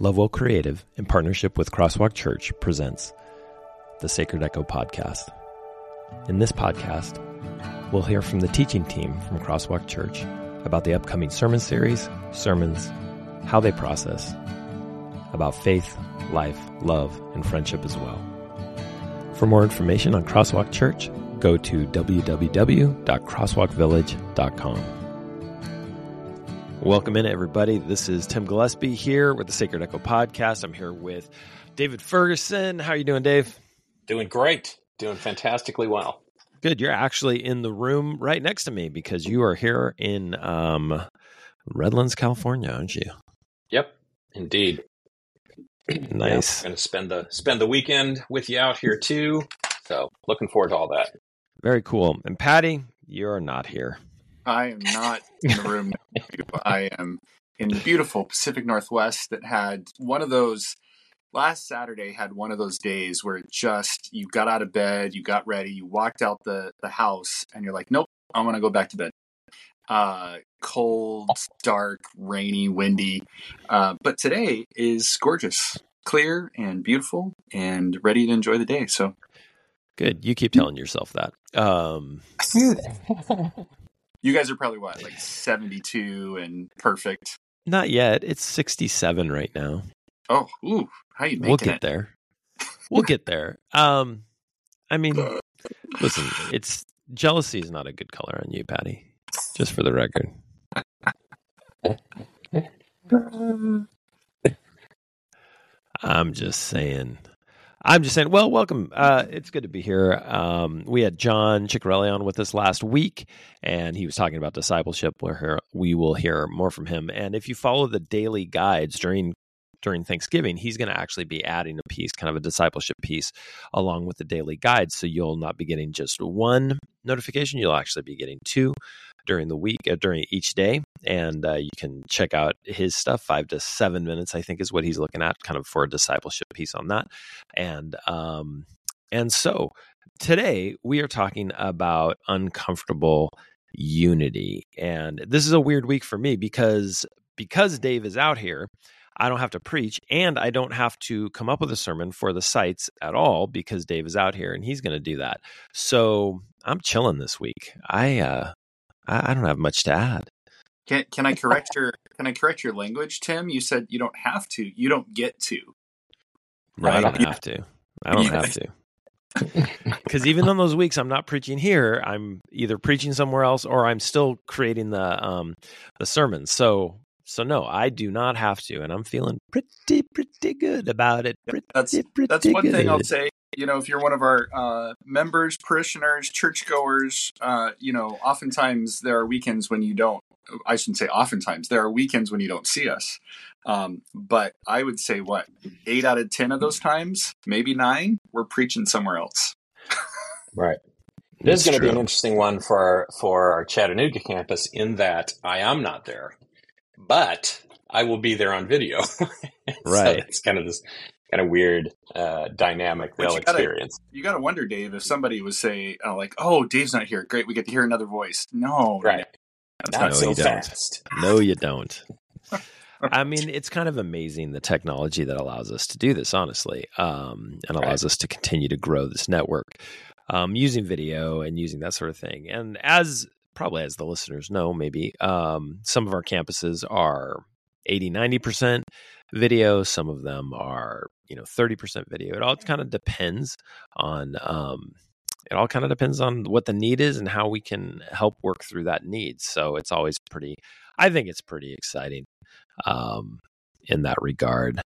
Lovewell Creative, in partnership with Crosswalk Church, presents the Sacred Echo podcast. In this podcast, we'll hear from the teaching team from Crosswalk Church about the upcoming sermon series, sermons, how they process, about faith, life, love, and friendship as well. For more information on Crosswalk Church, go to www.crosswalkvillage.com. Welcome in, everybody. This is Tim Gillespie here with the Sacred Echo podcast. I'm here with David Ferguson. How are you doing, Dave? Doing great. Doing fantastically well. Good. You're actually in the room right next to me because you are here in um, Redlands, California, aren't you? Yep, indeed. Nice. Yeah, going to spend the spend the weekend with you out here too. So looking forward to all that. Very cool. And Paddy, you're not here. I am not in the room. I am in the beautiful Pacific Northwest that had one of those last Saturday had one of those days where it just you got out of bed, you got ready, you walked out the the house and you're like, "Nope, I'm going to go back to bed." Uh cold, dark, rainy, windy. Uh, but today is gorgeous, clear and beautiful and ready to enjoy the day. So Good. You keep telling yourself that. Um You guys are probably what, like 72 and perfect? Not yet. It's 67 right now. Oh, ooh, how you making We'll get it? there. We'll get there. Um I mean, listen, it's jealousy is not a good color on you, Paddy. Just for the record. I'm just saying. I'm just saying. Well, welcome. Uh, it's good to be here. Um, we had John Ciccarelli on with us last week, and he was talking about discipleship. Where we will hear more from him. And if you follow the daily guides during during Thanksgiving, he's going to actually be adding a piece, kind of a discipleship piece, along with the daily guides. So you'll not be getting just one notification; you'll actually be getting two during the week, uh, during each day. And uh, you can check out his stuff. Five to seven minutes, I think, is what he's looking at, kind of for a discipleship piece on that. And um, and so today we are talking about uncomfortable unity, and this is a weird week for me because because Dave is out here. I don't have to preach and I don't have to come up with a sermon for the sites at all because Dave is out here and he's going to do that. So I'm chilling this week. I, uh, I I don't have much to add. Can can I correct your can I correct your language, Tim? You said you don't have to. You don't get to. No, I don't have to. I don't have to. Because even on those weeks I'm not preaching here, I'm either preaching somewhere else or I'm still creating the um the sermons. So so no, I do not have to, and I'm feeling pretty pretty good about it. Pretty, That's pretty that's one thing I'll say. You know, if you're one of our uh, members, parishioners, churchgoers, uh, you know, oftentimes there are weekends when you don't. I shouldn't say oftentimes. There are weekends when you don't see us. Um, but I would say what eight out of ten of those times, maybe nine, we're preaching somewhere else. Right. This It's is going to be an interesting one for our, for our Chattanooga campus in that I am not there, but I will be there on video. so Right. it's kind of this kind of weird uh, dynamic But they'll you gotta- experience. You got to wonder, Dave, if somebody would say, uh, like, "Oh, Dave's not here. Great, we get to hear another voice." No, Right. that's Not No, so you don't. fast. No, you don't. I mean, it's kind of amazing the technology that allows us to do this, honestly, um, and allows us to continue to grow this network um, using video and using that sort of thing. And as probably as the listeners know, maybe um, some of our campuses are 80, 90% video. Some of them are, you know, 30% video. It all kind of depends on, um, it all kind of depends on what the need is and how we can help work through that need. So it's always pretty, I think it's pretty exciting um, in that regard.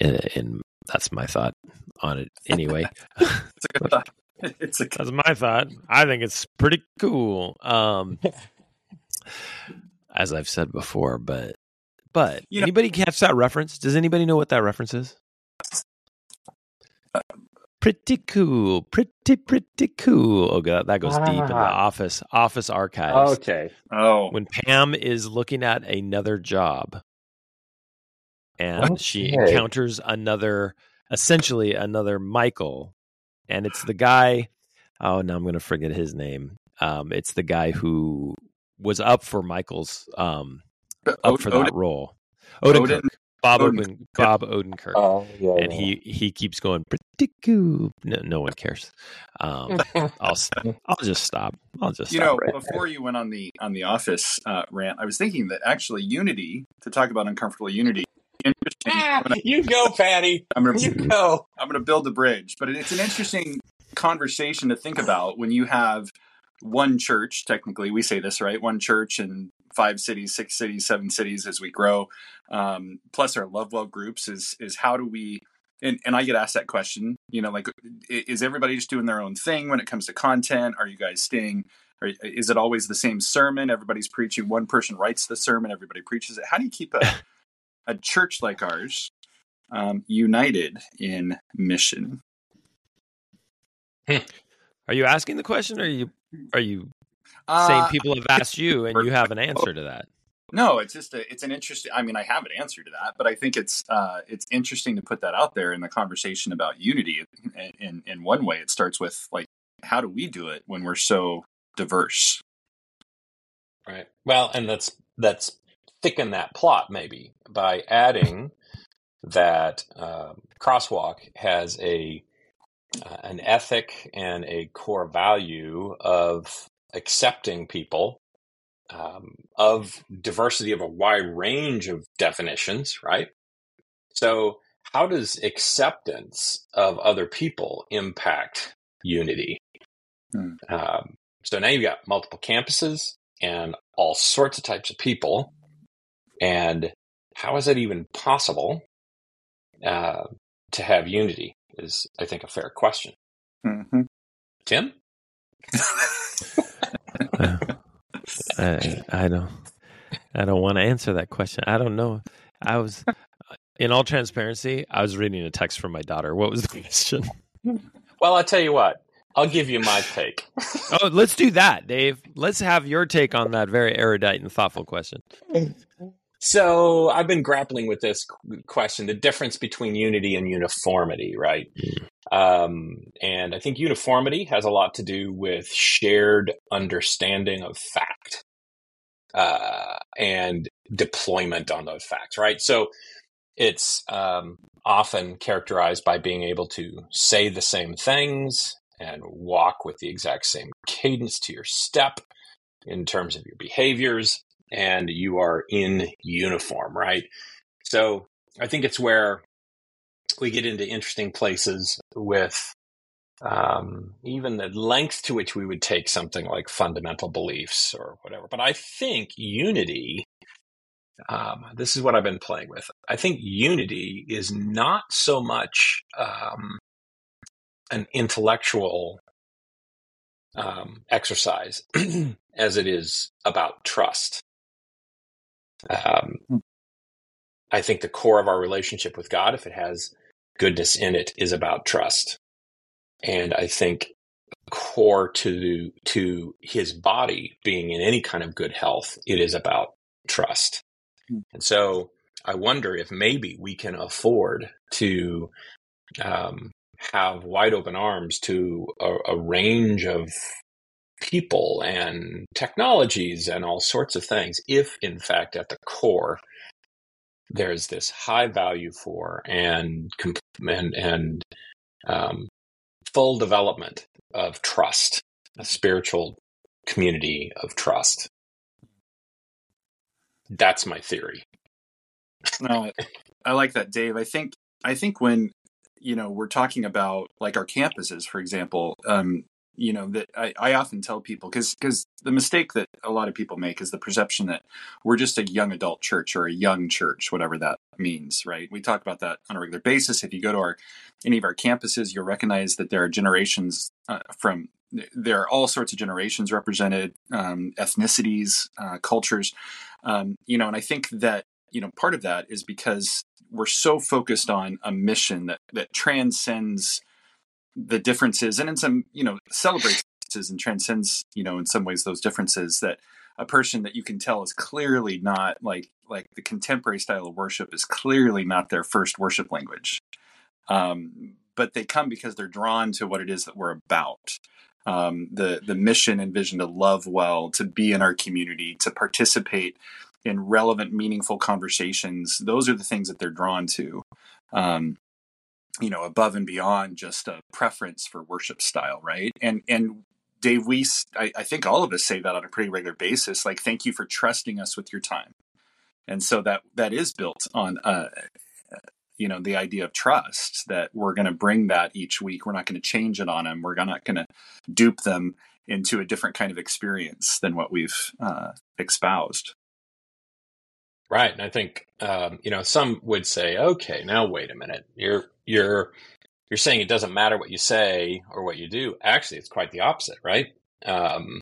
And, and that's my thought on it. Anyway, It's a good thought. It's a that's my thought. I think it's pretty cool. Um, as I've said before, but but You know- anybody catch that reference? Does anybody know what that reference is? Pretty cool, pretty pretty cool. Oh god, that goes deep in the Ah. office office archives. Okay. Oh, when Pam is looking at another job and she encounters another essentially another Michael and it's the guy oh now I'm going to forget his name um it's the guy who was up for Michael's um up for that role Odin, Odin, Bob Oden- Oden, Bob Odenkirk, Oh, yeah. and he he keeps going pretty cool. No, no one cares. Um, I'll s- I'll just stop. I'll just you stop know, right before you went on the on the office uh, rant, I was thinking that actually unity to talk about uncomfortable unity. Interesting. Ah, you go, Paddy. I'm gonna You go. I'm going to build the bridge, but it's an interesting conversation to think about when you have one church. Technically, we say this right: one church in five cities, six cities, seven cities as we grow. Um, plus, our love well groups is is how do we? And, and I get asked that question. You know, like, is everybody just doing their own thing when it comes to content? Are you guys staying? Or is it always the same sermon? Everybody's preaching. One person writes the sermon. Everybody preaches it. How do you keep a a church like ours um, united in mission? Are you asking the question, or are you are you saying Uh, people have asked you and you have an answer to that? No, it's just a, it's an interesting. I mean, I have an answer to that, but I think it's uh, it's interesting to put that out there in the conversation about unity. In, in in one way, it starts with like, how do we do it when we're so diverse? Right. Well, and let's let's thicken that plot maybe by adding that um, Crosswalk has a uh, an ethic and a core value of accepting people um, of diversity of a wide range of definitions, right? So, how does acceptance of other people impact unity? Hmm. Um, so now you've got multiple campuses and all sorts of types of people, and how is it even possible uh, to have unity? Is I think a fair question. Mm-hmm. Tim, Uh, I, I don't I don't want to answer that question. I don't know. I was in all transparency, I was reading a text from my daughter. What was the question? well, I'll tell you what. I'll give you my take. Oh, let's do that, Dave. Let's have your take on that very erudite and thoughtful question. So I've been grappling with this question: the difference between unity and uniformity, right? Um, and I think uniformity has a lot to do with shared understanding of fact uh, and deployment on those facts, right? So it's um, often characterized by being able to say the same things and walk with the exact same cadence to your step in terms of your behaviors, and you are in uniform, right? So I think it's where we get into interesting places with um, even the length to which we would take something like fundamental beliefs or whatever. But I think unity, um, this is what I've been playing with. I think unity is not so much um, an intellectual um, exercise as it is about trust. Um, I think the core of our relationship with God, if it has goodness in it, is about trust. And I think core to to his body being in any kind of good health, it is about trust. And so I wonder if maybe we can afford to um, have wide open arms to a, a range of people and technologies and all sorts of things, if in fact at the core there's this high value for and and and um, full development of trust, a spiritual community of trust. That's my theory. No, I, like that, Dave. I think I think when you know we're talking about like our campuses, for example, um, you know that I, I often tell people because because the mistake that a lot of people make is the perception that we're just a young adult church or a young church, whatever that means, right? We talk about that on a regular basis. If you go to our any of our campuses, you'll recognize that there are generations uh, from there are all sorts of generations represented, um, ethnicities, uh, cultures, um, you know, and I think that you know part of that is because we're so focused on a mission that that transcends the differences and in some you know celebrates and transcends you know in some ways those differences that a person that you can tell is clearly not like like the contemporary style of worship is clearly not their first worship language um, but they come because they're drawn to what it is that we're about um, the the mission and vision to love well to be in our community to participate in relevant, meaningful conversations, those are the things that they're drawn to. Um, you know, above and beyond just a preference for worship style, right? And and Dave, we I, I think all of us say that on a pretty regular basis. Like, thank you for trusting us with your time, and so that that is built on uh, you know the idea of trust that we're going to bring that each week we're not going to change it on them we're not going to dupe them into a different kind of experience than what we've uh, espoused right and i think um, you know some would say okay now wait a minute you're you're you're saying it doesn't matter what you say or what you do actually it's quite the opposite right um,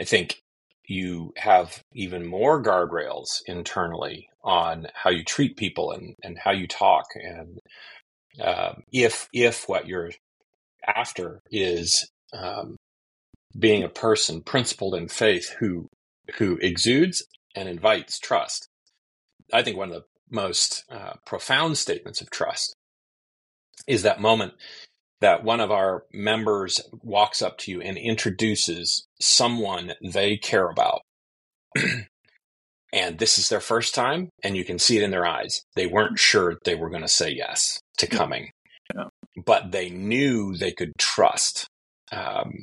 i think you have even more guardrails internally on how you treat people and, and how you talk. And um, if if what you're after is um, being a person principled in faith who who exudes and invites trust, I think one of the most uh, profound statements of trust is that moment that one of our members walks up to you and introduces someone they care about. And this is their first time and you can see it in their eyes. They weren't sure they were going to say yes to coming. Yeah. but they knew they could trust um,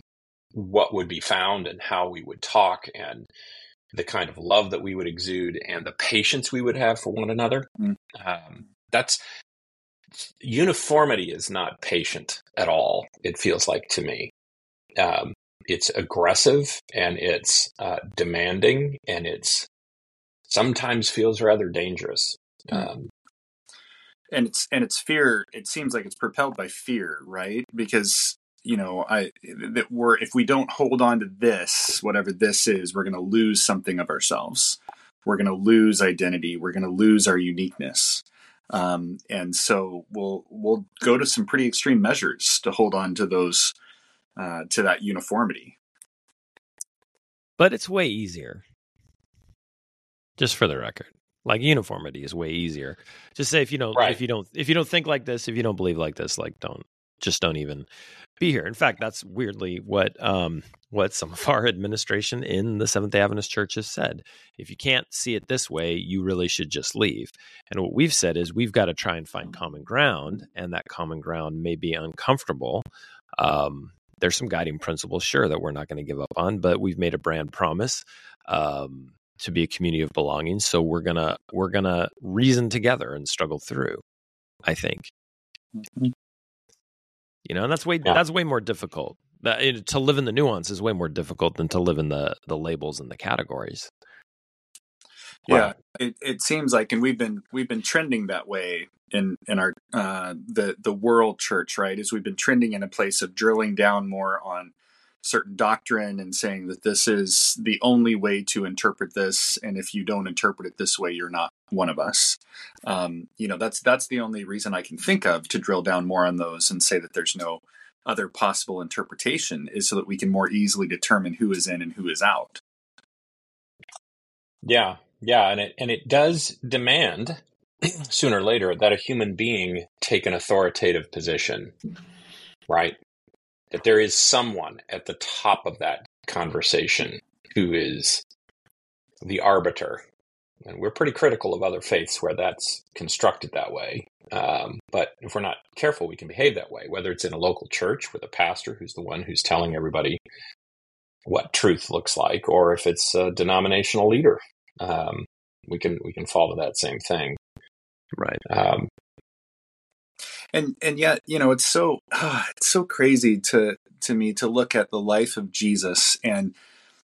what would be found and how we would talk and the kind of love that we would exude and the patience we would have for one another mm. um, that's uniformity is not patient at all it feels like to me um, it's aggressive and it's uh, demanding and it's sometimes feels rather dangerous. Hmm. Um, and it's and it's fear. It seems like it's propelled by fear, right? Because you know, I that we're if we don't hold on to this, whatever this is, we're going to lose something of ourselves. We're going to lose identity. We're going to lose our uniqueness. Um, and so we'll we'll go to some pretty extreme measures to hold on to those uh, to that uniformity. But it's way easier just for the record. Like uniformity is way easier. Just say if you don't right. if you don't if you don't think like this, if you don't believe like this, like don't just don't even be here. In fact, that's weirdly what um what some of our administration in the Seventh Day Adventist Church has said. If you can't see it this way, you really should just leave. And what we've said is we've got to try and find common ground, and that common ground may be uncomfortable. Um, there's some guiding principles, sure, that we're not going to give up on, but we've made a brand promise. Um, to be a community of belonging. So we're gonna we're gonna reason together and struggle through. I think. Mm-hmm. You know, and that's way yeah. that's way more difficult. That, it, to live in the nuance is way more difficult than to live in the the labels and the categories. Yeah, it, it seems like, and we've been we've been trending that way in in our uh, the the world church, right? As we've been trending in a place of drilling down more on certain doctrine and saying that this is the only way to interpret this and if you don't interpret it this way you're not one of us. Um, you know that's that's the only reason i can think of to drill down more on those and say that there's no other possible interpretation is so that we can more easily determine who is in and who is out. Yeah yeah and it and it does demand sooner or later that a human being take an authoritative position right that there is someone at the top of that conversation who is the arbiter. And we're pretty critical of other faiths where that's constructed that way. Um, but if we're not careful, we can behave that way, whether it's in a local church with a pastor who's the one who's telling everybody what truth looks like, or if it's a denominational leader. Um, we can we can follow that same thing. Right. Um, and and yet you know it's so it's so crazy to to me to look at the life of Jesus and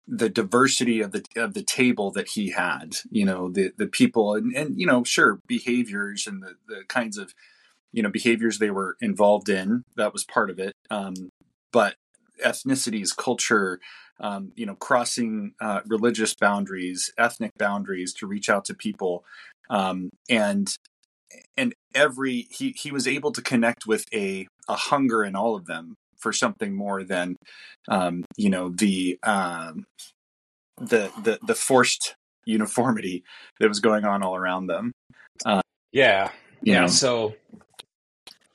the diversity of the of the table that he had you know the the people and, and you know sure behaviors and the the kinds of you know behaviors they were involved in that was part of it um, but ethnicities culture um, you know crossing uh, religious boundaries ethnic boundaries to reach out to people um, and and every he he was able to connect with a a hunger in all of them for something more than um, you know the um, the the the forced uniformity that was going on all around them. Uh, yeah, yeah. Know. So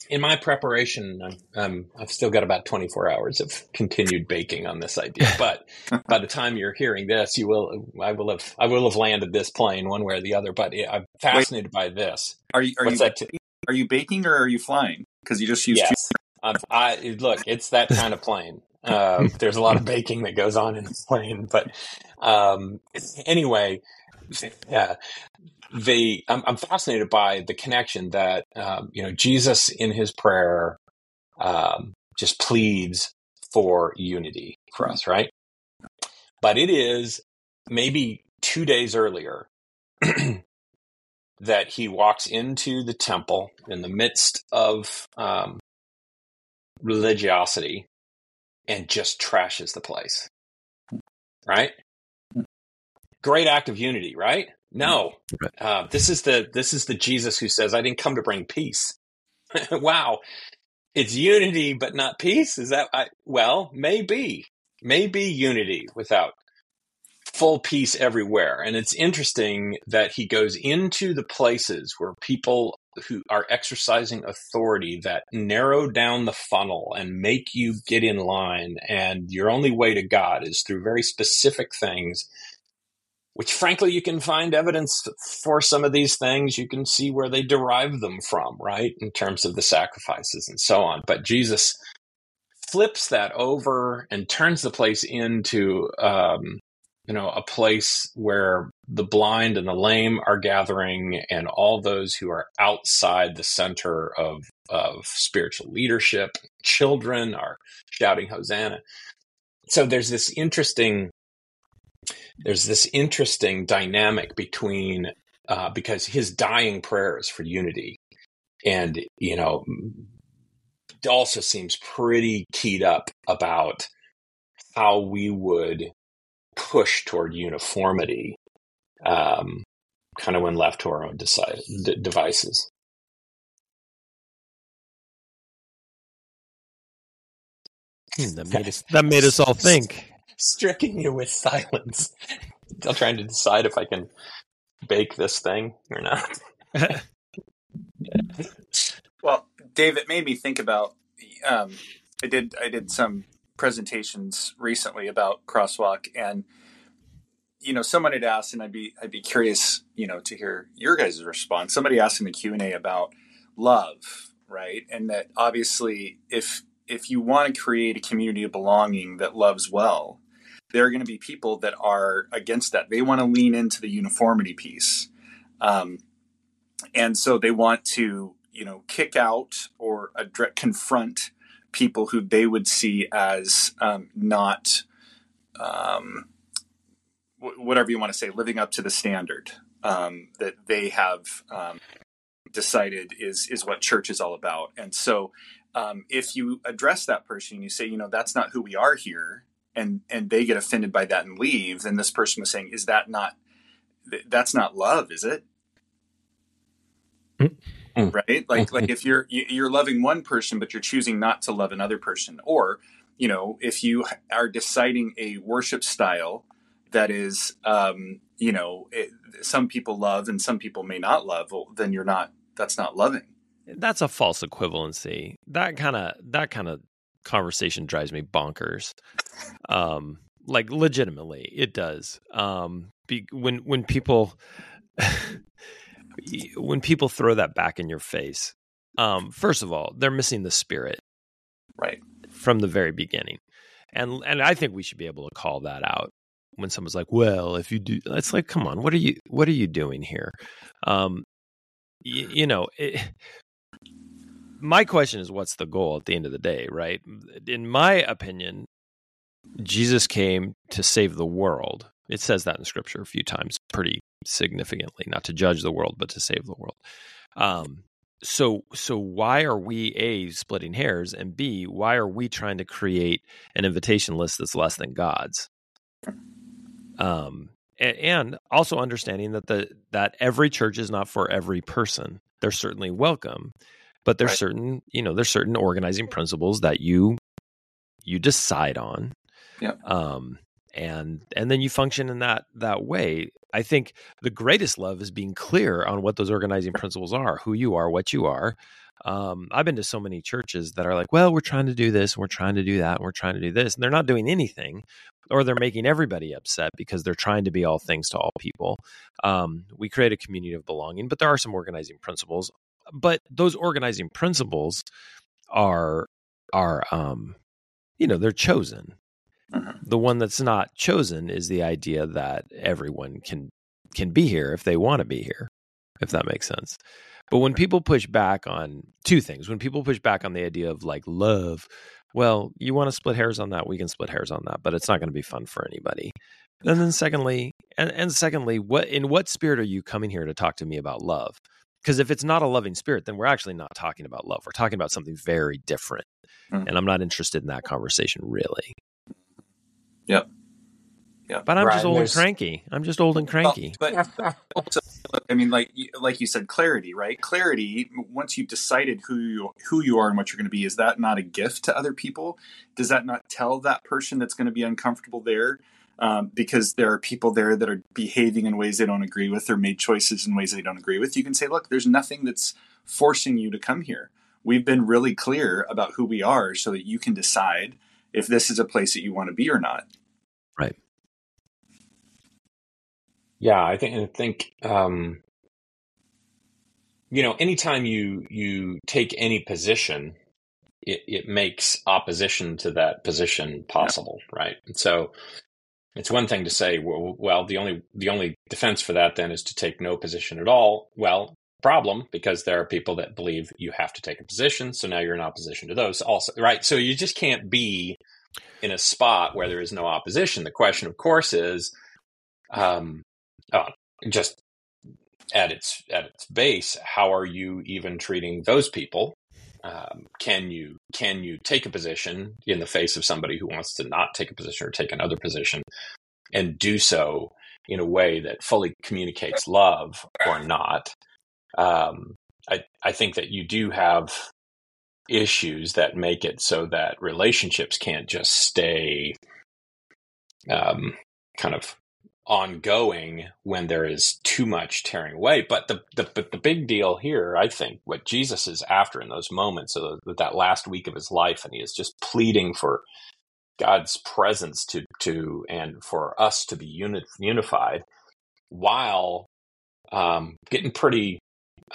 in my preparation, um, I've still got about 24 hours of continued baking on this idea. But by the time you're hearing this, you will, I will have, I will have landed this plane one way or the other. But I'm fascinated Wait, by this. Are you, are What's you, t- are you baking or are you flying? Because you just used. Yes. I look, it's that kind of plane. Uh, there's a lot of baking that goes on in the plane, but um, anyway, yeah, the I'm, I'm, fascinated by the connection that um, you know Jesus in his prayer um, just pleads for unity for us, right? But it is maybe two days earlier that he walks into the temple in the midst of um, religiosity and just trashes the place, right? Great act of unity, right? No, uh, this is the this is the Jesus who says, "I didn't come to bring peace." wow, it's unity but not peace. Is that I, well? Maybe, maybe unity without full peace everywhere. And it's interesting that he goes into the places where people who are exercising authority that narrow down the funnel and make you get in line. And your only way to God is through very specific things which frankly you can find evidence for some of these things. You can see where they derive them from right in terms of the sacrifices and so on. But jesus flips that over and turns the place into um, you know a place where the blind and the lame are gathering and all those who are outside the center of of spiritual leadership children are shouting hosanna. So there's this interesting there's this interesting dynamic between uh, because his dying prayers for unity and you know also seems pretty keyed up about how we would push toward uniformity um, kind of when left to our own decide, d- devices. Hmm, that made us that made us all think stricken you with silence. Still trying to decide if I can bake this thing or not. well, Dave, it made me think about. Um, I did I did some presentations recently about crosswalk, and you know, someone had asked, and I'd be I'd be curious, you know, to hear your guys' response. Somebody asked in the Q and A about love, right? And that obviously, if if you want to create a community of belonging that loves well, there are going to be people that are against that. They want to lean into the uniformity piece. Um, and so they want to, you know, kick out or confront people who they would see as um, not, um, w- whatever you want to say, living up to the standard um, that they have um, decided is is what church is all about. And so, um, if you address that person, and you say, you know, that's not who we are here and and they get offended by that and leave then this person was saying is that not that's not love is it? Mm-hmm. right? Like like if you're you're loving one person but you're choosing not to love another person. Or you know if you are deciding a worship style that is um you know it, some people love and some people may not love well, then you're not that's not loving. That's a false equivalency. That kind of that kind of conversation drives me bonkers. Um, like legitimately, it does. Um, be, when when people when people throw that back in your face, um, first of all, they're missing the spirit, right, from the very beginning, and and I think we should be able to call that out when someone's like, "Well, if you do," it's like, "Come on, what are you what are you doing here?" Um, you, you know, it, my question is what's the goal at the end of the day, right? In my opinion, Jesus came to save the world. It says that in scripture a few times pretty significantly, not to judge the world, but to save the world. Um, so so why are we a splitting hairs and b why are we trying to create an invitation list that's less than god's um and, and also understanding that the that every church is not for every person they're certainly welcome but there's right. certain you know there's certain organizing principles that you you decide on yeah um and and then you function in that that way I think the greatest love is being clear on what those organizing principles are, who you are, what you are. Um, I've been to so many churches that are like, well, we're trying to do this, we're trying to do that, and we're trying to do this, and they're not doing anything, or they're making everybody upset because they're trying to be all things to all people. Um, we create a community of belonging, but there are some organizing principles. But those organizing principles are are um, you know they're chosen. Mhm. the one that's not chosen is the idea that everyone can can be here if they want to be here if that makes sense. But when people push back on two things when people push back on the idea of like love well you want to split hairs on that we can split hairs on that but it's not going to be fun for anybody. And then secondly and, and secondly what in what spirit are you coming here to talk to me about love because if it's not a loving spirit then we're actually not talking about love we're talking about something very different Mhm. and i'm not interested in that conversation really Yep. Yep. but i'm Right, just old and cranky i'm just old and cranky Well, but also, I mean, like you- like you said, clarity, right? Clarity. Once you've decided who you who you are and what you're going to be, is that not a gift to other people? Does that not tell that person that's going to be uncomfortable there? Um, because there are people there that are behaving in ways they don't agree with or made choices in ways they don't agree with. You can say, look, there's nothing that's forcing you to come here. We've been really clear about who we are so that you can decide if this is a place that you want to be or not. Right. Yeah, I think I think um, you know, anytime you you take any position, it, it makes opposition to that position possible, right? And so it's one thing to say, well, well, the only the only defense for that then is to take no position at all. Well, problem because there are people that believe you have to take a position, so now you're in opposition to those also, right? So you just can't be in a spot where there is no opposition. The question, of course, is um, oh, just at its at its base, how are you even treating those people? Um, can you can you take a position in the face of somebody who wants to not take a position or take another position, and do so in a way that fully communicates love or not? Um, I I think that you do have issues that make it so that relationships can't just stay um, kind of ongoing when there is too much tearing away. But the, the but the big deal here, I think, what Jesus is after in those moments, of that last week of his life, and he is just pleading for God's presence to to and for us to be uni- unified, while um, getting pretty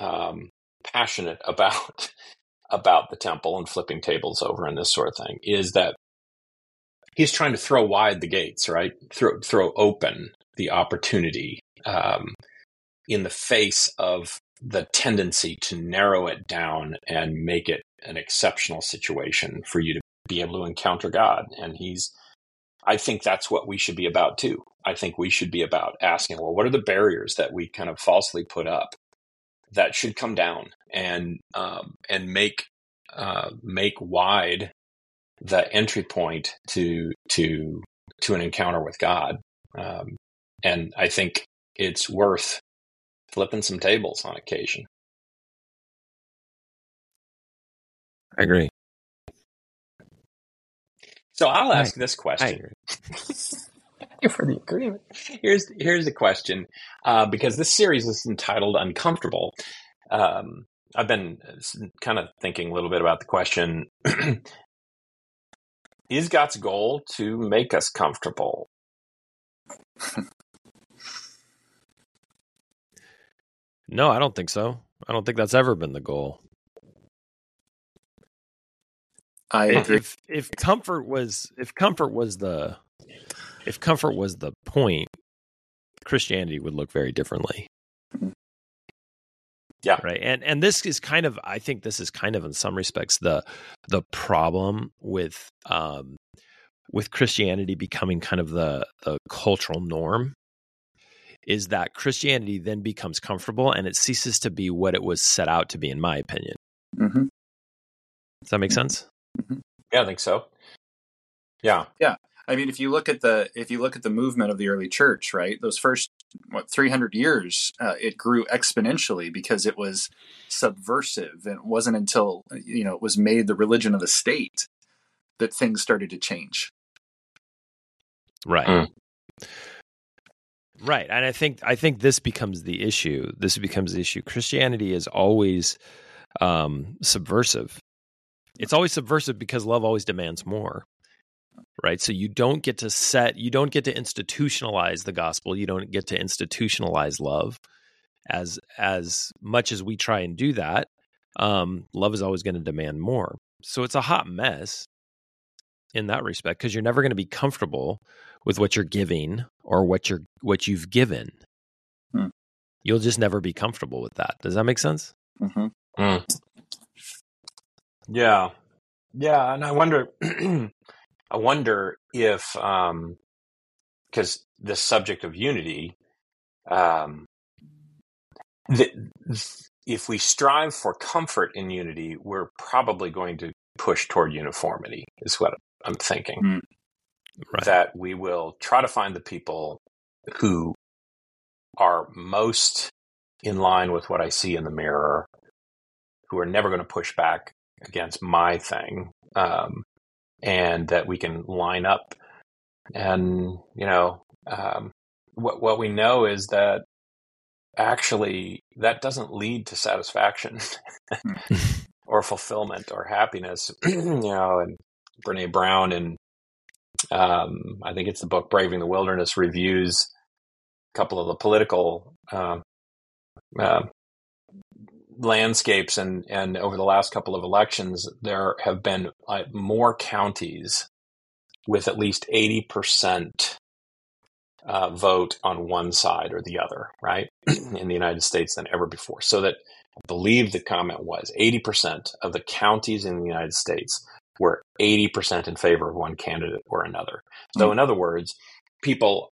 um, passionate about about the temple and flipping tables over and this sort of thing, is that he's trying to throw wide the gates, right? Throw throw open the opportunity um, in the face of the tendency to narrow it down and make it an exceptional situation for you to be able to encounter God. And he's, I think that's what we should be about too. I think we should be about asking, well, what are the barriers that we kind of falsely put up that should come down and um, and make uh, make wide the entry point to to to an encounter with God. Um, and I think it's worth flipping some tables on occasion. I agree. So I'll I- ask this question. agree. Thank you for the agreement. Here's here's the question, uh, because this series is entitled "Uncomfortable." Um, I've been kind of thinking a little bit about the question: Is God's goal to make us comfortable? No, I don't think so. I don't think that's ever been the goal. I If, agree. if if comfort was if comfort was the if comfort was the point, Christianity would look very differently. Yeah. Right. And and this is kind of I think this is kind of in some respects the the problem with um with Christianity becoming kind of the the cultural norm is that Christianity then becomes comfortable and it ceases to be what it was set out to be in my opinion. hmm Does that make sense? Yeah, I think so. Yeah, yeah, I mean, if you look at the if you look at the movement of the early church, right? Those first what 300 years, uh, it grew exponentially because it was subversive, and it wasn't until you know it was made the religion of the state that things started to change. Right. Mm. Right. And I think I think this becomes the issue. This becomes the issue. Christianity is always um, subversive. It's always subversive because love always demands more. Right. So you don't get to set, you don't get to institutionalize the gospel. You don't get to institutionalize love as as much as we try and do that. Um, love is always going to demand more. So it's a hot mess in that respect because you're never going to be comfortable with what you're giving or what you're what you've given. Hmm. You'll just never be comfortable with that. Does that make sense? Mm-hmm. Mm. Yeah, yeah, and I wonder, I wonder if, um, because the subject of unity, um, the, if we strive for comfort in unity, we're probably going to push toward uniformity. Is what I'm thinking. Mm. Right. That we will try to find the people who are most in line with what I see in the mirror, who are never going to push back against my thing, um, and that we can line up. And you know, um, what what we know is that actually that doesn't lead to satisfaction hmm. or fulfillment or happiness. you know, and Brene Brown and um, I think it's the book Braving the Wilderness reviews a couple of the political uh, uh, landscapes and and over the last couple of elections there have been uh, more counties with at least 80% uh, vote on one side or the other right in the united states than ever before. So that i believe the comment was 80% of the counties in the united states were 80% in favor of one candidate or another so mm. in other words people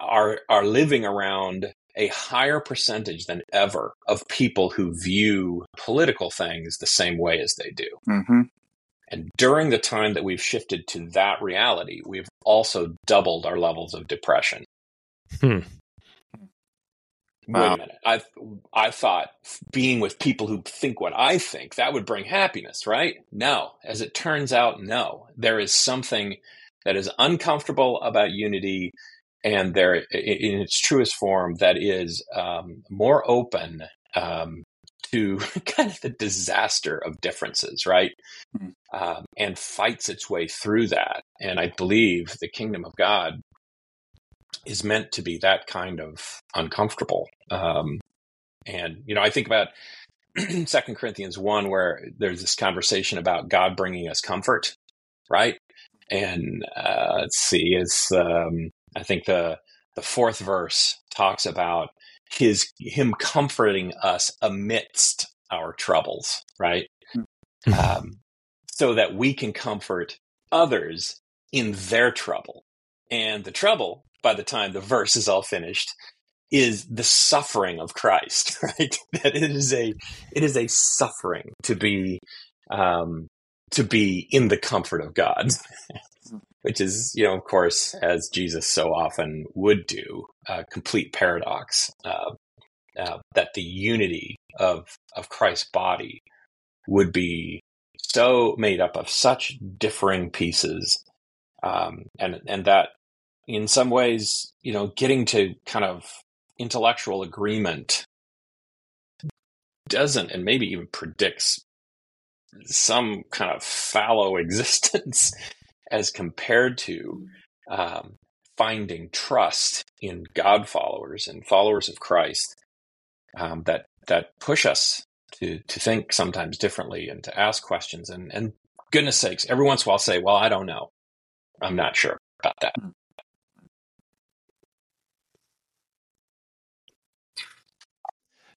are are living around a higher percentage than ever of people who view political things the same way as they do. Mm-hmm. And during the time that we've shifted to that reality, we've also doubled our levels of depression. Hmm. Wait a minute. I I thought being with people who think what I think that would bring happiness, right? No, as it turns out, no. There is something that is uncomfortable about unity and there in its truest form that is um, more open um, to kind of the disaster of differences, right? Mm-hmm. Um, and fights its way through that. And I believe the kingdom of God is meant to be that kind of uncomfortable. Um, and you know, I think about Second Corinthians one, where there's this conversation about God bringing us comfort, right? And uh, let's see, it's um, I think the the fourth verse talks about his him comforting us amidst our troubles, right? Mm-hmm. Um, so that we can comfort others in their trouble. And the trouble, by the time the verse is all finished, is the suffering of Christ, right? that it is a it is a suffering to be um, to be in the comfort of God. which is, you know, of course, as Jesus so often would do, a complete paradox. Uh, uh, that the unity of of Christ's body would be so made up of such differing pieces, um, and and that in some ways, you know, getting to kind of intellectual agreement doesn't, and maybe even predicts some kind of fallow existence as compared to um, finding trust in God followers and followers of Christ um, that that push us to to think sometimes differently and to ask questions. And and goodness sakes, every once in a while say, "Well, I don't know, I'm not sure about that."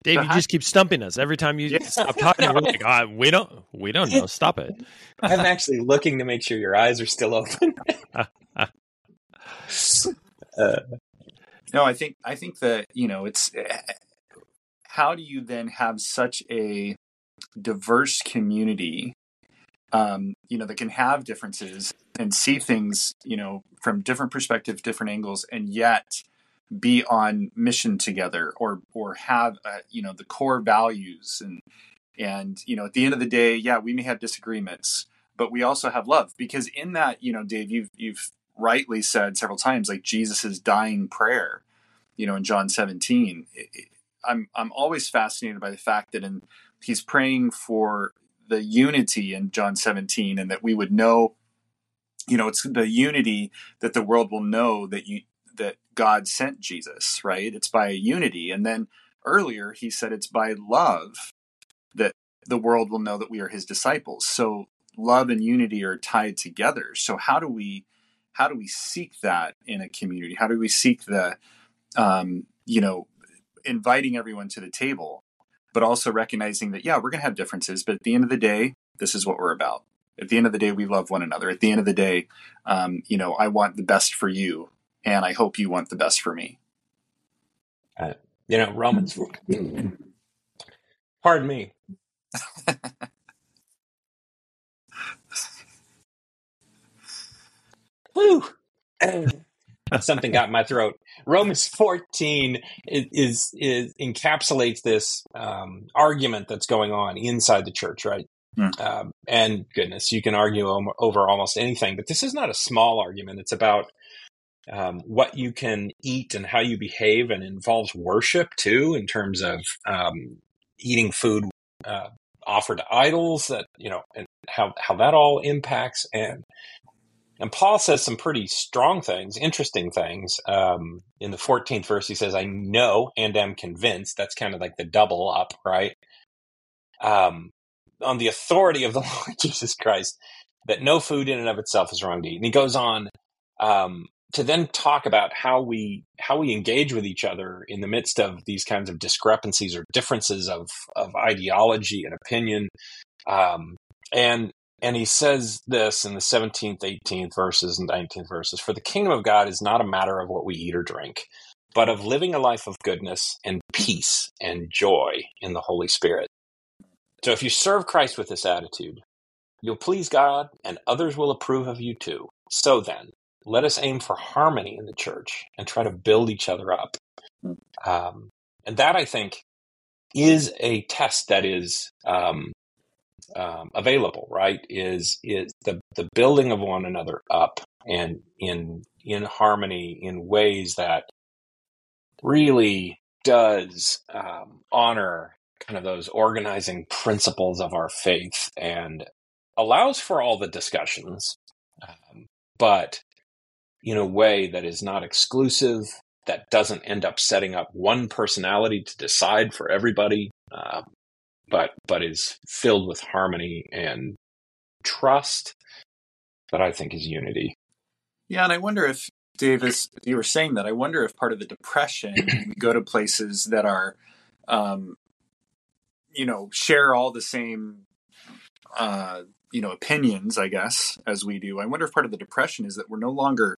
Dave, so you just keep stumping us every time you yeah. stop talking. We're like, oh, we don't, we don't know. Stop it. I'm actually looking to make sure your eyes are still open. uh, no, I think I think that you know it's how do you then have such a diverse community, um, you know, that can have differences and see things, you know, from different perspectives, different angles, and yet be on mission together or or have uh, you know the core values. And and you know at the end of the day yeah we may have disagreements but we also have love because in that you know Dave you've you've rightly said several times like Jesus's dying prayer you know, in John 17, it, I'm I'm always fascinated by the fact that in he's praying for the unity in John 17 and that we would know you know it's the unity that the world will know that you God sent Jesus, right? It's by unity. And then earlier he said it's by love that the world will know that we are his disciples. So love and unity are tied together. So how do we how do we seek that in a community? How do we seek the um, you know inviting everyone to the table, but also recognizing that, yeah, we're going to have differences, but at the end of the day, this is what we're about. At the end of the day, we love one another. At the end of the day, um, you know, I want the best for you, and I hope you want the best for me. Uh, you know, Romans. Pardon me. Woo! something got in my throat. Romans 14 is, is, is encapsulates this um, argument that's going on inside the church, right? Mm. Um, and goodness, you can argue over almost anything, but this is not a small argument. It's about um, what you can eat and how you behave, and involves worship too, in terms of um, eating food uh, offered to idols. That you know, and how how that all impacts and and Paul says some pretty strong things, interesting things. Um, in the 14th verse, he says, I know and am convinced. That's kind of like the double up, right? Um, on the authority of the Lord Jesus Christ, that no food in and of itself is wrong to eat. And he goes on um, to then talk about how we how we engage with each other in the midst of these kinds of discrepancies or differences of of ideology and opinion. Um, and and he says this in the 17th, 18th verses, and 19th verses For the kingdom of God is not a matter of what we eat or drink, but of living a life of goodness and peace and joy in the Holy Spirit. So if you serve Christ with this attitude, you'll please God and others will approve of you too. So then, let us aim for harmony in the church and try to build each other up. Um, and that, I think, is a test that is um, um, available, right? Is is the the building of one another up and in in harmony in ways that really does um, honor kind of those organizing principles of our faith and allows for all the discussions, um, but in a way that is not exclusive, that doesn't end up setting up one personality to decide for everybody, um, but but is filled with harmony and trust that I think is unity. Yeah, and I wonder if Davis, you were saying that. I wonder if part of the depression, we go to places that are, um, you know, share all the same, uh, you know, opinions, I guess, as we do. I wonder if part of the depression is that we're no longer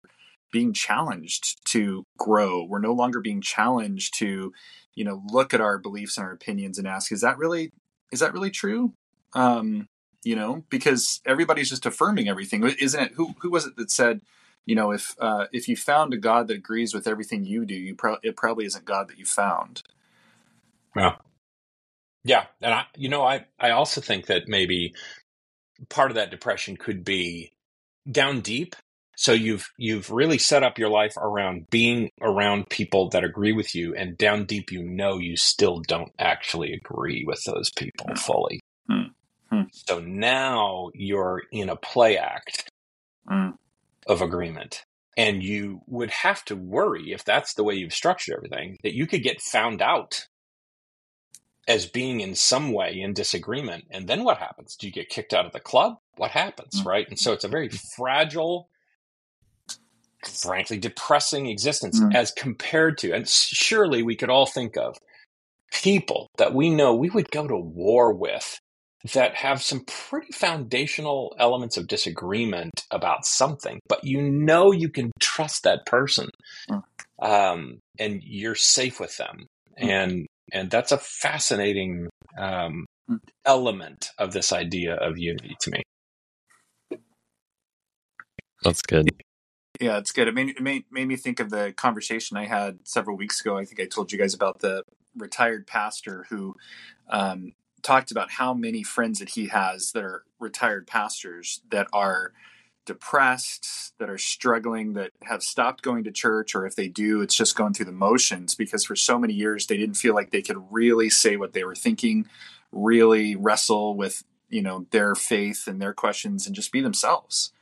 being challenged to grow. We're no longer being challenged to, you know, look at our beliefs and our opinions and ask, is that really is that really true? Um, you know, because everybody's just affirming everything, isn't it? Who who was it that said, you know, if uh, if you found a God that agrees with everything you do, you pro- it probably isn't God that you found. Yeah, yeah, and I, you know, I I also think that maybe part of that depression could be down deep so you've you've really set up your life around being around people that agree with you, and down deep, you know you still don't actually agree with those people hmm. fully. Mm-hmm. So now you're in a play act mm. of agreement, and you would have to worry if that's the way you've structured everything that you could get found out as being in some way in disagreement. And then what happens? Do you get kicked out of the club? What happens? Mm-hmm. Right. And so it's a very fragile frankly depressing existence mm. as compared to, and surely we could all think of people that we know we would go to war with that have some pretty foundational elements of disagreement about something, but you know you can trust that person, mm. um, and you're safe with them, mm. and and that's a fascinating um, mm. element of this idea of unity to me. That's good. Yeah, it's good. It made, it made made me think of the conversation I had several weeks ago. I think I told you guys about the retired pastor who um, talked about how many friends that he has that are retired pastors that are depressed, that are struggling, that have stopped going to church, or if they do, it's just going through the motions because for so many years they didn't feel like they could really say what they were thinking, really wrestle with you know their faith and their questions, and just be themselves.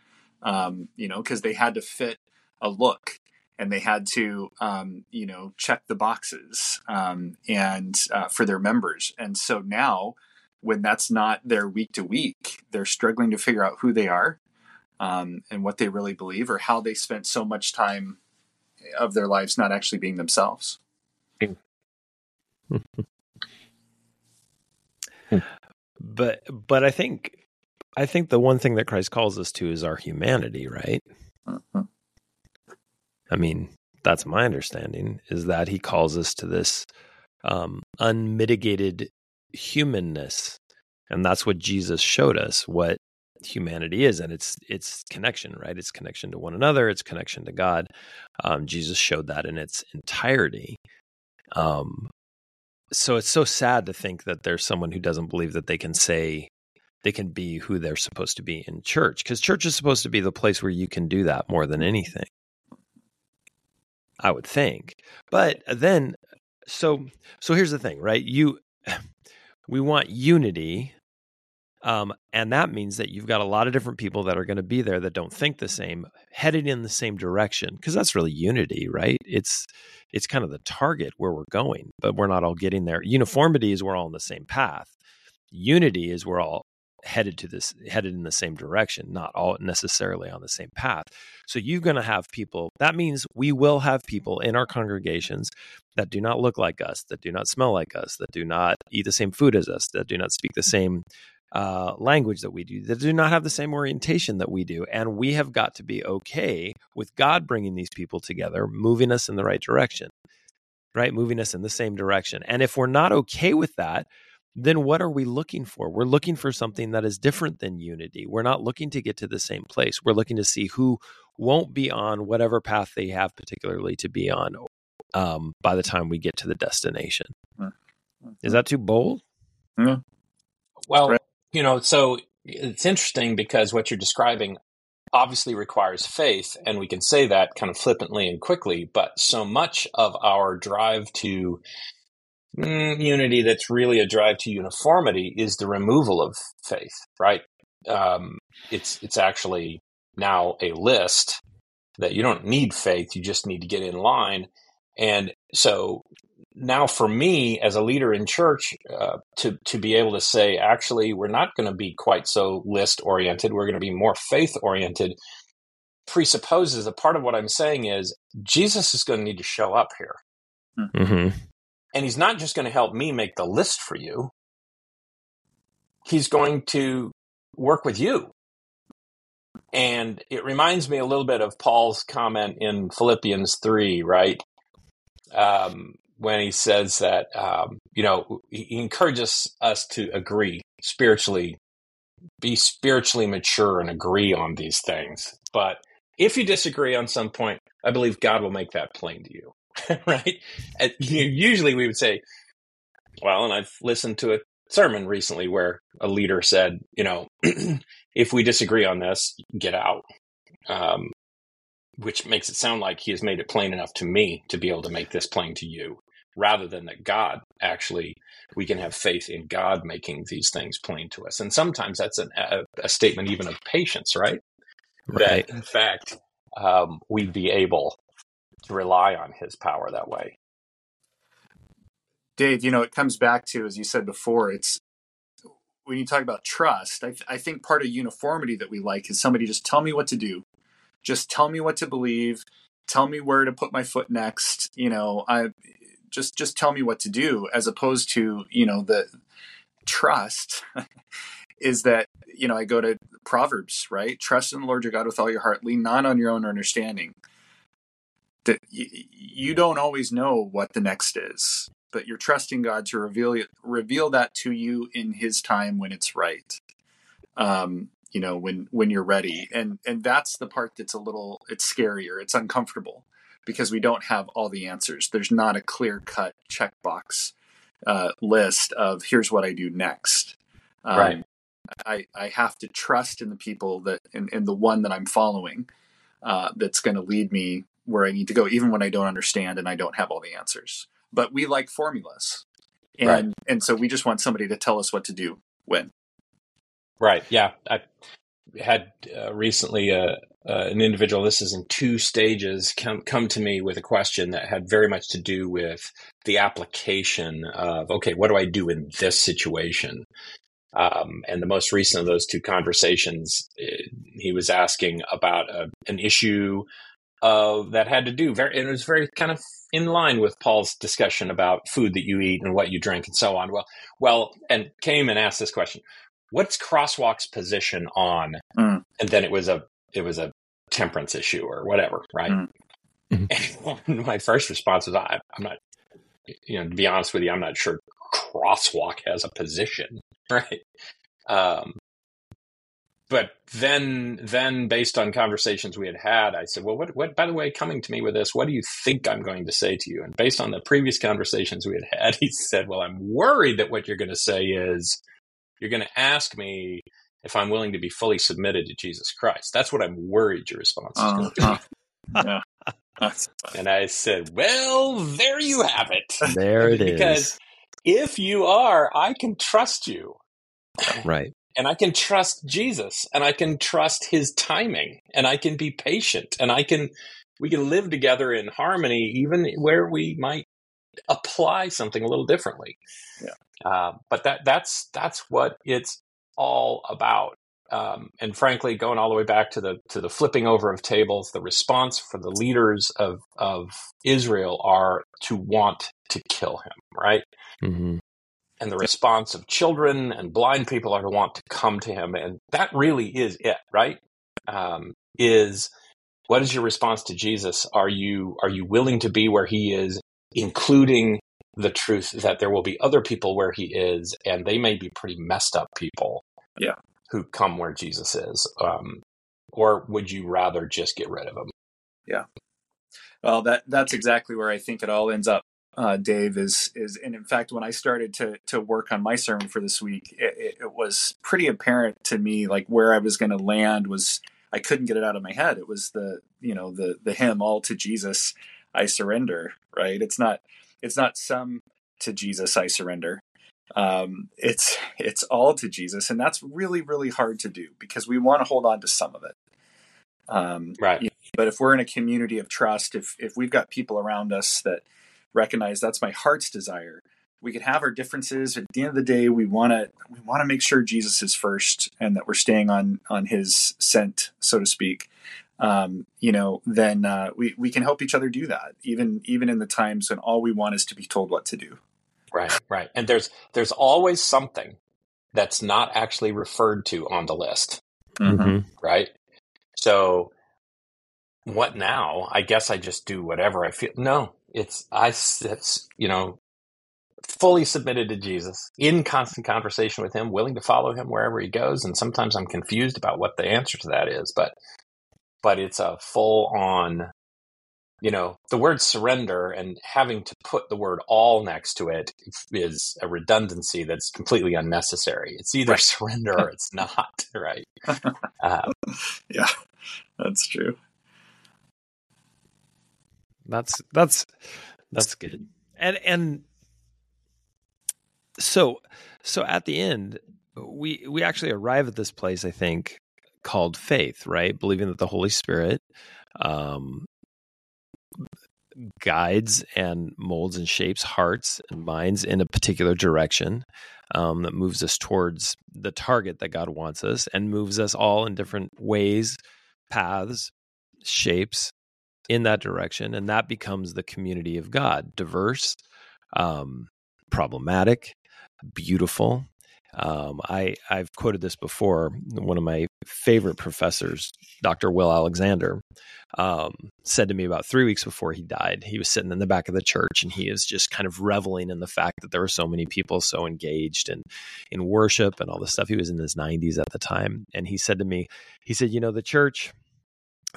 Um, you know, because they had to fit a look and they had to um, you know check the boxes um, and uh, for their members and so now when that's not their week to week they're struggling to figure out who they are um, and what they really believe or how they spent so much time of their lives not actually being themselves. but but I think I think the one thing that Christ calls us to is our humanity, right? Uh-huh. I mean, that's my understanding is that he calls us to this um, unmitigated humanness, and that's what Jesus showed us. What humanity is and it's it's connection right? It's connection to one another it's connection to god. Um, jesus showed that in its entirety. Um, so it's so sad to think that there's someone who doesn't believe that they can say they can be who they're supposed to be in church because church is supposed to be the place where you can do that more than anything. I would think. But then so so here's the thing right? You we want unity um, and that means that you've got a lot of different people that are going to be there that don't think the same, headed in the same direction, because that's really unity, right? It's it's kind of the target where we're going, but we're not all getting there. Uniformity is we're all on the same path. Unity is we're all headed to this headed in the same direction, not all necessarily on the same path. So you're going to have people. That means we will have people in our congregations that do not look like us, that do not smell like us, that do not eat the same food as us, that do not speak the same uh, language that we do that do not have the same orientation that we do. And we have got to be okay with God bringing these people together, moving us in the right direction, right? Moving us in the same direction. And if we're not okay with that, then what are we looking for? We're looking for something that is different than unity. We're not looking to get to the same place. We're looking to see who won't be on whatever path they have, particularly to be on um, by the time we get to the destination. Is that too bold? Yeah. Well, you know, so it's interesting because what you're describing obviously requires faith, and we can say that kind of flippantly and quickly, but so much of our drive to mm, unity that's really a drive to uniformity is the removal of faith, right? Um, it's it's actually now a list that you don't need faith, you just need to get in line. And so now for me as a leader in church uh, to to be able to say actually we're not going to be quite so list oriented we're going to be more faith oriented presupposes a part of what i'm saying is jesus is going to need to show up here. Mm-hmm. and he's not just going to help me make the list for you. He's going to work with you. And it reminds me a little bit of paul's comment in philippians 3 right? Um, when he says that um, you know he encourages us to agree spiritually be spiritually mature and agree on these things. But if you disagree on some point i believe god will make that plain to you right? And usually we would say well and i've listened to a sermon recently where a leader said you know if we disagree on this get out. Um, which makes it sound like he has made it plain enough to me to be able to make this plain to you rather than that God actually we can have faith in God making these things plain to us. And sometimes that's an, a, a, statement even of patience, right? Right. That in fact um, we'd be able to rely on His power that way. Dave, you know, it comes back to as you said before, it's when you talk about trust. I, th- I think part of uniformity that we like is somebody just tell me what to do, just tell me what to believe, tell me where to put my foot next. You know, I just just tell me what to do as opposed to you know the trust is that you know i go to proverbs right? Trust in the lord your god with all your heart. Lean not on your own understanding. That you don't always know what the next is but you're trusting god to reveal reveal that to you in his time when it's right. Um you know when when you're ready. And and that's the part that's a little it's scarier. It's uncomfortable because we don't have all the answers. There's not a clear cut checkbox uh, list of here's what I do next. Um, right. I, I have to trust in the people that in, in the one that I'm following uh, that's going to lead me where I need to go, even when I don't understand and I don't have all the answers. But we like formulas, and right. and so we just want somebody to tell us what to do when. Right. Yeah. I had uh, recently uh, uh, an individual. This is in two stages. Come come to me with a question that had very much to do with the application of okay, what do I do in this situation? Um, and the most recent of those two conversations, it, uh, he was asking about a, an issue uh, that had to do very, it was very kind of in line with Paul's discussion about food that you eat and what you drink and so on. Well, well, and came and asked this question: What's Crosswalk's position on? Mm. And then it was a it was a temperance issue or whatever, right? Mm. And my first response was, I, I'm not, you know, to be honest with you, I'm not sure Crosswalk has a position, right? Um, but then then based on conversations we had had i said well what, what by the way coming to me with this what do you think i'm going to say to you and based on the previous conversations we had had he said well i'm worried that what you're going to say is you're going to ask me if i'm willing to be fully submitted to jesus christ that's what i'm worried your response is going to be yeah. and i said well there you have it there it because is. if you are i can trust you right and I can trust Jesus and I can trust his timing and I can be patient and I can we can live together in harmony even where we might apply something a little differently. Yeah. Uh, but that that's that's what it's all about. Um, and frankly, going all the way back to the to the flipping over of tables, the response for the leaders of of Israel are to want to kill him, right? Mm-hmm and the response of children and blind people are to want to come to him. And that really is it, right? Um, is what is your response to Jesus? Are you are you willing to be where he is, including the truth that there will be other people where he is, and they may be pretty messed up people, yeah, who come where Jesus is, um, or would you rather just get rid of him? Yeah. Well, that that's exactly where I think it all ends up uh, Dave, is is and in fact, when I started to to work on my sermon for this week, it, it was pretty apparent to me like where I was going to land was I couldn't get it out of my head. It was the you know the the hymn "All to Jesus I Surrender." Right? It's not it's not some to Jesus I surrender. Um, it's it's all to Jesus, and that's really really hard to do because we want to hold on to some of it. Um, right. You know, but if we're in a community of trust, if if we've got people around us that recognize that's my heart's desire. We could have our differences. At the end of the day, we want to we want to make sure Jesus is first, and that we're staying on on His scent, so to speak. Um, you know, then uh, we we can help each other do that, even even in the times when all we want is to be told what to do. Right, right. And there's there's always something that's not actually referred to on the list. Mm-hmm. Right. So, what now? I guess I just do whatever I feel. No, it's I it's you know fully submitted to Jesus, in constant conversation with him, willing to follow him wherever he goes. And sometimes I'm confused about what the answer to that is, but but it's a full on you know the word surrender and having to put the word all next to it is a redundancy that's completely unnecessary it's either right. surrender or it's not right um, yeah that's true that's that's that's good. And and so so at the end we we actually arrive at this place I think called faith, right? Believing that the Holy Spirit um guides and molds and shapes hearts and minds in a particular direction um, that moves us towards the target that God wants us and moves us all in different ways, paths, shapes, in that direction, and that becomes the community of God, diverse, um, problematic, beautiful. Um, I I've quoted this before. One of my favorite professors, Dr. Will Alexander, um, said to me about three weeks before he died. He was sitting in the back of the church, and he is just kind of reveling in the fact that there were so many people so engaged in in worship and all this stuff. He was in his 90s at the time, and he said to me, he said, "You know, the church."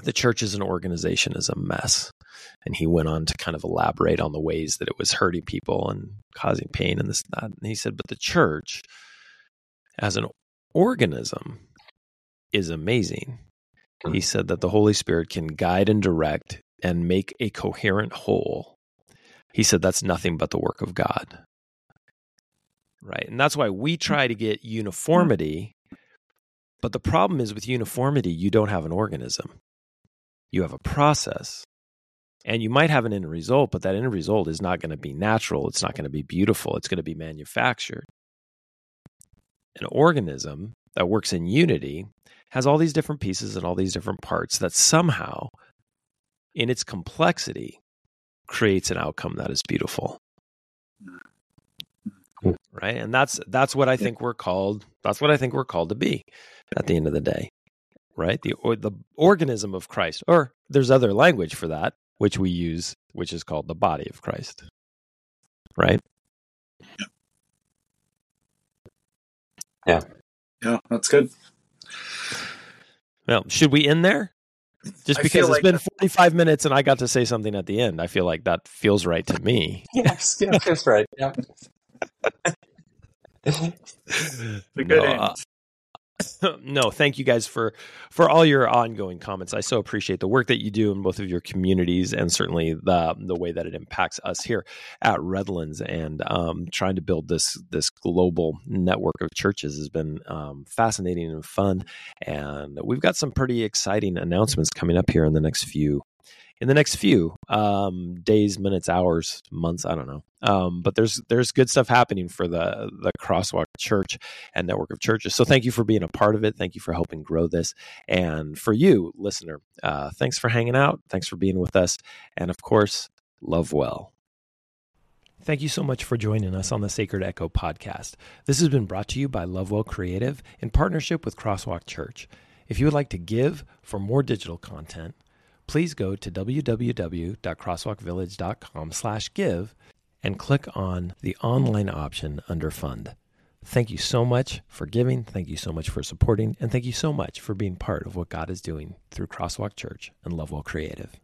the church as an organization is a mess. And he went on to kind of elaborate on the ways that it was hurting people and causing pain and this and that. And he said, but the church as an organism is amazing. He mm-hmm. said that the Holy Spirit can guide and direct and make a coherent whole. He said that's nothing but the work of God. Right. And that's why we mm-hmm. try to get uniformity. But the problem is with uniformity, you don't have an organism, you have a process. And you might have an end result, but that end result is not going to be natural. It's not going to be beautiful. It's going to be manufactured. An organism that works in unity has all these different pieces and all these different parts that somehow, in its complexity, creates an outcome that is beautiful. Hmm. Right? And that's that's what I think we're called. That's what I think we're called to be at the end of the day. Right? The or the organism of Christ. Or there's other language for that which we use which is called the body of Christ. Right? Yeah. Yeah, that's good. Well, should we end there? Just I because feel it's like been 45 minutes and I got to say something at the end. I feel like that feels right to me. Yes, yeah, that's right. Yeah. The good No, uh, end. no, thank you guys for for all your ongoing comments. I so appreciate the work that you do in both of your communities, and certainly the the way that it impacts us here at Redlands. And um, trying to build this this global network of churches has been um, fascinating and fun. And we've got some pretty exciting announcements coming up here in the next few in the next few um, days, minutes, hours, months. I don't know. Um, but there's there's good stuff happening for the the Crosswalk Church and network of churches. So thank you for being a part of it. Thank you for helping grow this. And for you, listener, uh, thanks for hanging out. Thanks for being with us. And of course, love well. Thank you so much for joining us on the Sacred Echo podcast. This has been brought to you by Lovewell Creative in partnership with Crosswalk Church. If you would like to give for more digital content, please go to www.crosswalkvillage.com slash give and click on the online option under fund. Thank you so much for giving. Thank you so much for supporting. And thank you so much for being part of what God is doing through Crosswalk Church and Lovewell Creative.